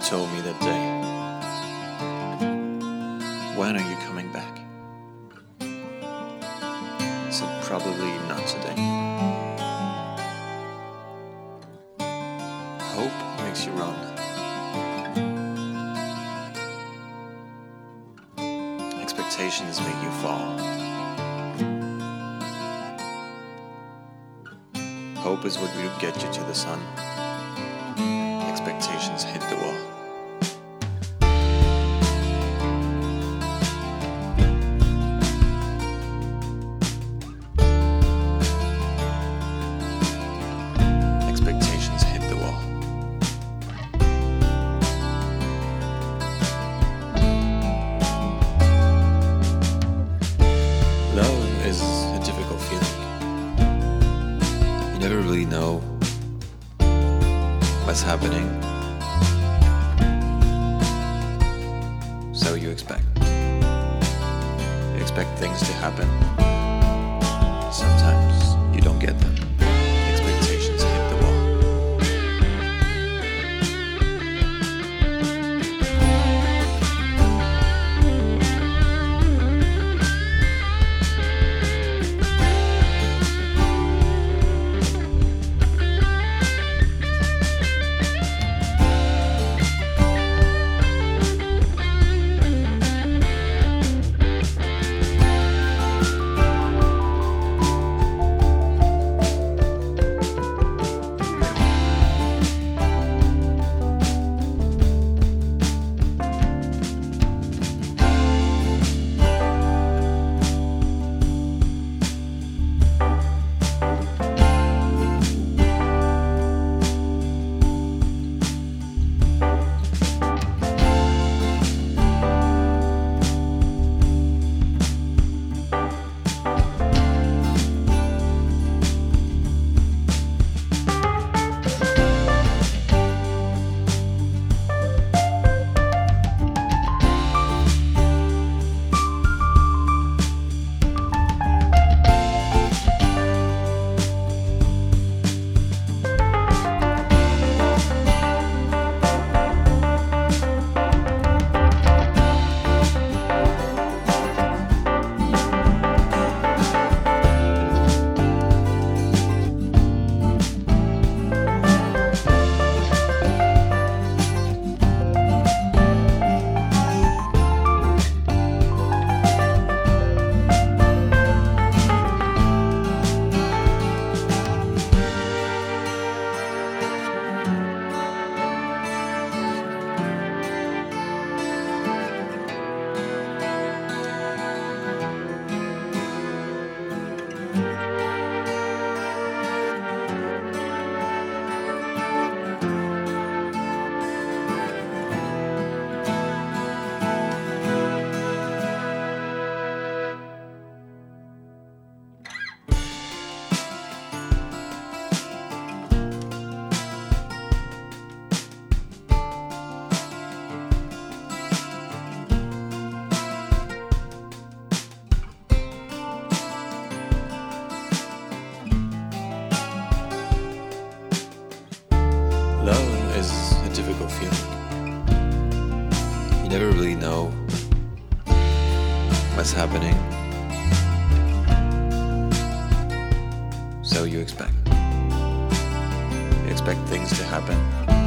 you told me that day. When are you coming back? I said, probably not today. Hope makes you run. Expectations make you fall. Hope is what will get you to the sun. Expectations know what's happening. So you expect. You expect things to happen. Difficult feeling. You never really know what's happening. So you expect. You expect things to happen.